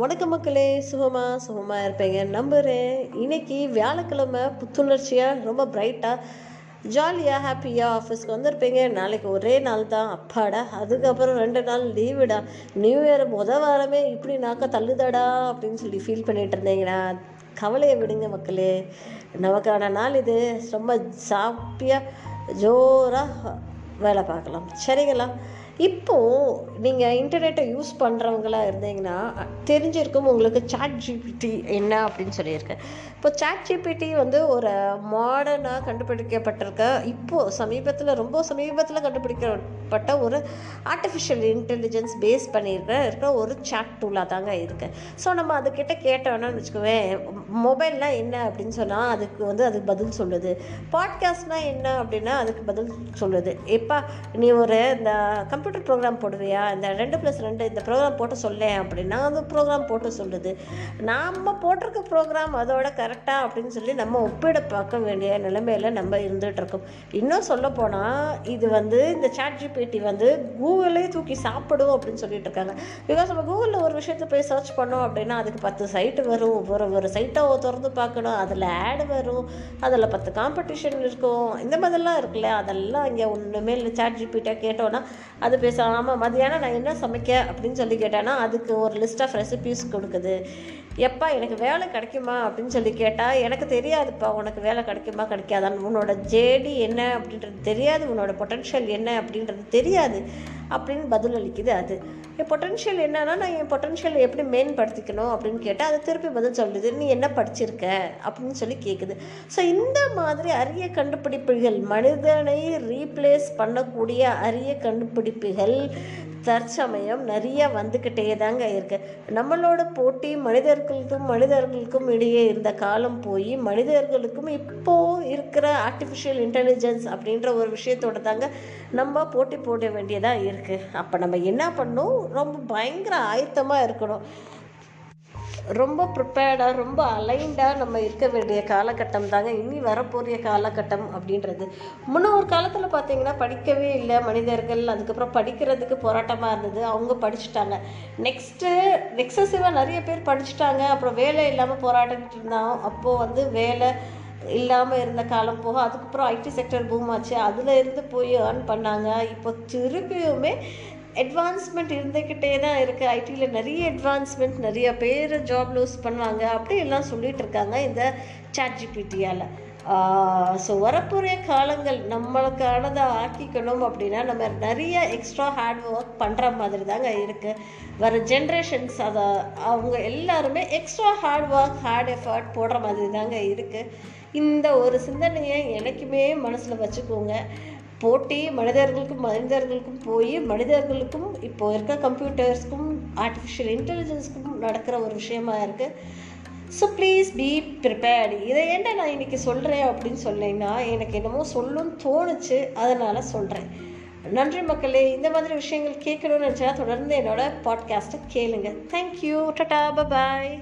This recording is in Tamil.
வணக்க மக்களே சுகமா சுகமா இருப்பீங்க. நம்புகிறேன் இன்னைக்கு வியாழக்கிழமை புத்துணர்ச்சியாக ரொம்ப பிரைட்டாக ஜாலியாக ஹாப்பியாக ஆஃபீஸ்க்கு வந்திருப்பீங்க. நாளைக்கு ஒரே நாள் தான். அப்பாடா அதுக்கப்புறம் ரெண்டு நாள் லீவுடா. நியூ இயர் முத வாரமே இப்படி நாக்க தள்ளுதாடா அப்படின்னு சொல்லி ஃபீல் பண்ணிட்டு இருந்தீங்கன்னா கவலையை விடுங்க மக்களே. நமக்கான நாள் இது. ரொம்ப சாப்பியாக ஜோராக வேலை பார்க்கலாம். சரிங்களா? இப்போது நீங்கள் இன்டர்நெட்டை யூஸ் பண்ணுறவங்களா இருந்தீங்கன்னா தெரிஞ்சிருக்கும் உங்களுக்கு சாட் ஜிபிடி என்ன அப்படின்னு சொல்லியிருக்கேன் இப்போ சாட் ஜிபிடி வந்து ஒரு மாடர்னாக கண்டுபிடிக்கப்பட்டிருக்க இப்போது சமீபத்தில் ரொம்ப சமீபத்தில் கண்டுபிடிக்கப்பட்ட ஒரு ஆர்டிஃபிஷியல் இன்டெலிஜென்ஸ் பேஸ் பண்ணியிருக்க இருக்கிற ஒரு சாட் டூலாக தாங்க இருக்குது ஸோ நம்ம அதுக்கிட்ட கேட்டோன்னா வச்சுக்குவேன் மொபைல்னால் என்ன அப்படின்னு சொன்னால் அதுக்கு வந்து அதுக்கு பதில் சொல்லுது. பாட்காஸ்ட்னால் என்ன அப்படின்னா அதுக்கு பதில் சொல்லுது. எப்பா நீ ஒரு இந்த கம்ப்யூட்டர் ப்ரோக்ராம் போடுவியா இந்த ரெண்டு ப்ளஸ் ரெண்டு இந்த ப்ரோக்ராம் போட்டு சொல்லேன் அப்படின்னா அந்த ப்ரோக்ராம் போட்டு சொல்லுது. நாம் போட்டிருக்க ப்ரோக்ராம் அதோட கரெக்டாக அப்படின்னு சொல்லி நம்ம ஒப்பிட பார்க்க வேண்டிய நிலைமையில் நம்ம இருந்துகிட்ருக்கோம் இன்னும் சொல்ல போனால் இது வந்து இந்த சாட் ஜிபிடி வந்து கூகுளே தூக்கி சாப்பிடும் அப்படின்னு சொல்லிட்டு இருக்காங்க. பிகாஸ் நம்ம கூகுளில் ஒரு விஷயத்தை போய் சர்ச் பண்ணோம் அப்படின்னா அதுக்கு பத்து சைட்டு வரும். ஒரு ஒரு சைட்டை திறந்து பார்க்கணும். அதில் ஆடு வரும். அதில் பத்து காம்படிஷன் இருக்கும். இந்த மாதிரிலாம் இருக்குல்ல அதெல்லாம் இங்கே ஒன்றுமே இல்லை. சாட் ஜிபிட்டா கேட்டோன்னா அது பேசாமல் மதியானம் நான் என்ன சமைக்க அப்படின்னு சொல்லி கேட்டேன்னா அதுக்கு ஒரு லிஸ்ட் ஆஃப் ரெசிபீஸ் கொடுக்குது. எப்பா எனக்கு வேலை கிடைக்குமா? அப்படின்னு சொல்லி கேட்டால் எனக்கு தெரியாதுப்பா உனக்கு வேலை கிடைக்குமா கிடைக்காதான்னு. உன்னோட ஜேடி என்ன அப்படின்றது தெரியாது உன்னோட பொட்டன்ஷியல் என்ன அப்படின்றது தெரியாது. அப்படின்னு பதில் அளிக்குது அது. என் பொட்டன்ஷியல் என்னன்னா நான் என் பொட்டன்ஷியல் எப்படி மேம்படுத்திக்கணும் அப்படின்னு கேட்டால் அது திருப்பி பதில் சொல்லுது நீ என்ன படிச்சிருக்க? அப்படின்னு சொல்லி கேட்குது ஸோ இந்த மாதிரி அரிய கண்டுபிடிப்புகள் மனிதனை ரீப்ளேஸ் பண்ணக்கூடிய அரிய கண்டுபிடிப்புகள் தற்சமயம் நிறைய வந்துக்கிட்டே தாங்க இருக்கு. நம்மளோட போட்டி மனிதர்களுக்கும் மனிதர்களுக்கும் இடையே இருந்த காலம் போய் மனிதர்களுக்கும் இப்போ இருக்கிற ஆர்டிஃபிஷியல் இன்டெலிஜென்ஸ் அப்படின்ற ஒரு விஷயத்தோட தாங்க நம்ம போட்டி போட வேண்டியதாக இருக்குது அப்போ நம்ம என்ன பண்ணணும்? ரொம்ப பயங்கர ஆயத்தமாக இருக்கணும். ரொம்ப ப்ரிப்பேர்டாக ரொம்ப அலைண்டாக நம்ம இருக்க வேண்டிய காலகட்டம் தாங்க. இனி வரப்போகிற காலகட்டம் அப்படின்றது. முன்ன ஒரு காலத்தில் பார்த்தீங்கன்னா படிக்கவே இல்லை. மனிதர்கள் அதுக்கப்புறம் படிக்கிறதுக்கு போராட்டமாக இருந்தது. அவங்க படிச்சுட்டாங்க. நெக்ஸ்ட்டு எக்ஸசிவாக நிறைய பேர் படிச்சுட்டாங்க. அப்புறம் வேலை இல்லாமல் போராட்டிட்டு இருந்தாங்க. அப்போது வந்து வேலை இல்லாமல் இருந்த காலம் போக அதுக்கப்புறம் ஐடி செக்டர் பூம் ஆச்சு. அதில் இருந்து போய் ஏர்ன் பண்ணாங்க. இப்போ திருப்பியுமே அட்வான்ஸ்மெண்ட் இருந்துக்கிட்டே தான் இருக்குது ஐடியில் நிறைய அட்வான்ஸ்மெண்ட் நிறைய பேர் ஜாப் லூஸ் பண்ணுவாங்க. அப்படியெல்லாம் சொல்லிகிட்டு இருக்காங்க இந்த சாட் ஜிபிடியால் ஸோ வரப்போகிற காலங்கள் நம்மளுக்கானதை ஆக்கிக்கணும் அப்படின்னா நம்ம நிறைய எக்ஸ்ட்ரா ஹார்ட் ஒர்க் பண்ணுற மாதிரி தாங்க இருக்குது வர ஜென்ரேஷன்ஸ் அதை அவங்க எல்லாருமே extra hard work hard effort போடுற மாதிரி தாங்க இருக்குது இந்த ஒரு சிந்தனையை எனக்குமே மனசில் வச்சுக்கோங்க. போட்டி மனிதர்களுக்கும் மனிதர்களுக்கும் போய் மனிதர்களுக்கும் இப்போ இருக்க கம்ப்யூட்டர்ஸ்க்கும் ஆர்டிஃபிஷியல் இன்டெலிஜென்ஸ்க்கும் நடக்கிற ஒரு விஷயமா இருக்குது ஸோ ப்ளீஸ் பி ப்ரிப்பேர்டு இதை ஏன்டா நான் இன்றைக்கி சொல்கிறேன் அப்படின்னு சொன்னீங்கன்னா எனக்கு என்னமோ சொல்லணும்னு தோணுச்சு அதனால் சொல்கிறேன் நன்றி மக்களே இந்த மாதிரி விஷயங்கள் கேட்கணும்னு நினச்சா தொடர்ந்து என்னோட பாட்காஸ்ட்டை கேளுங்க. தேங்க்யூ டட்டா பாய்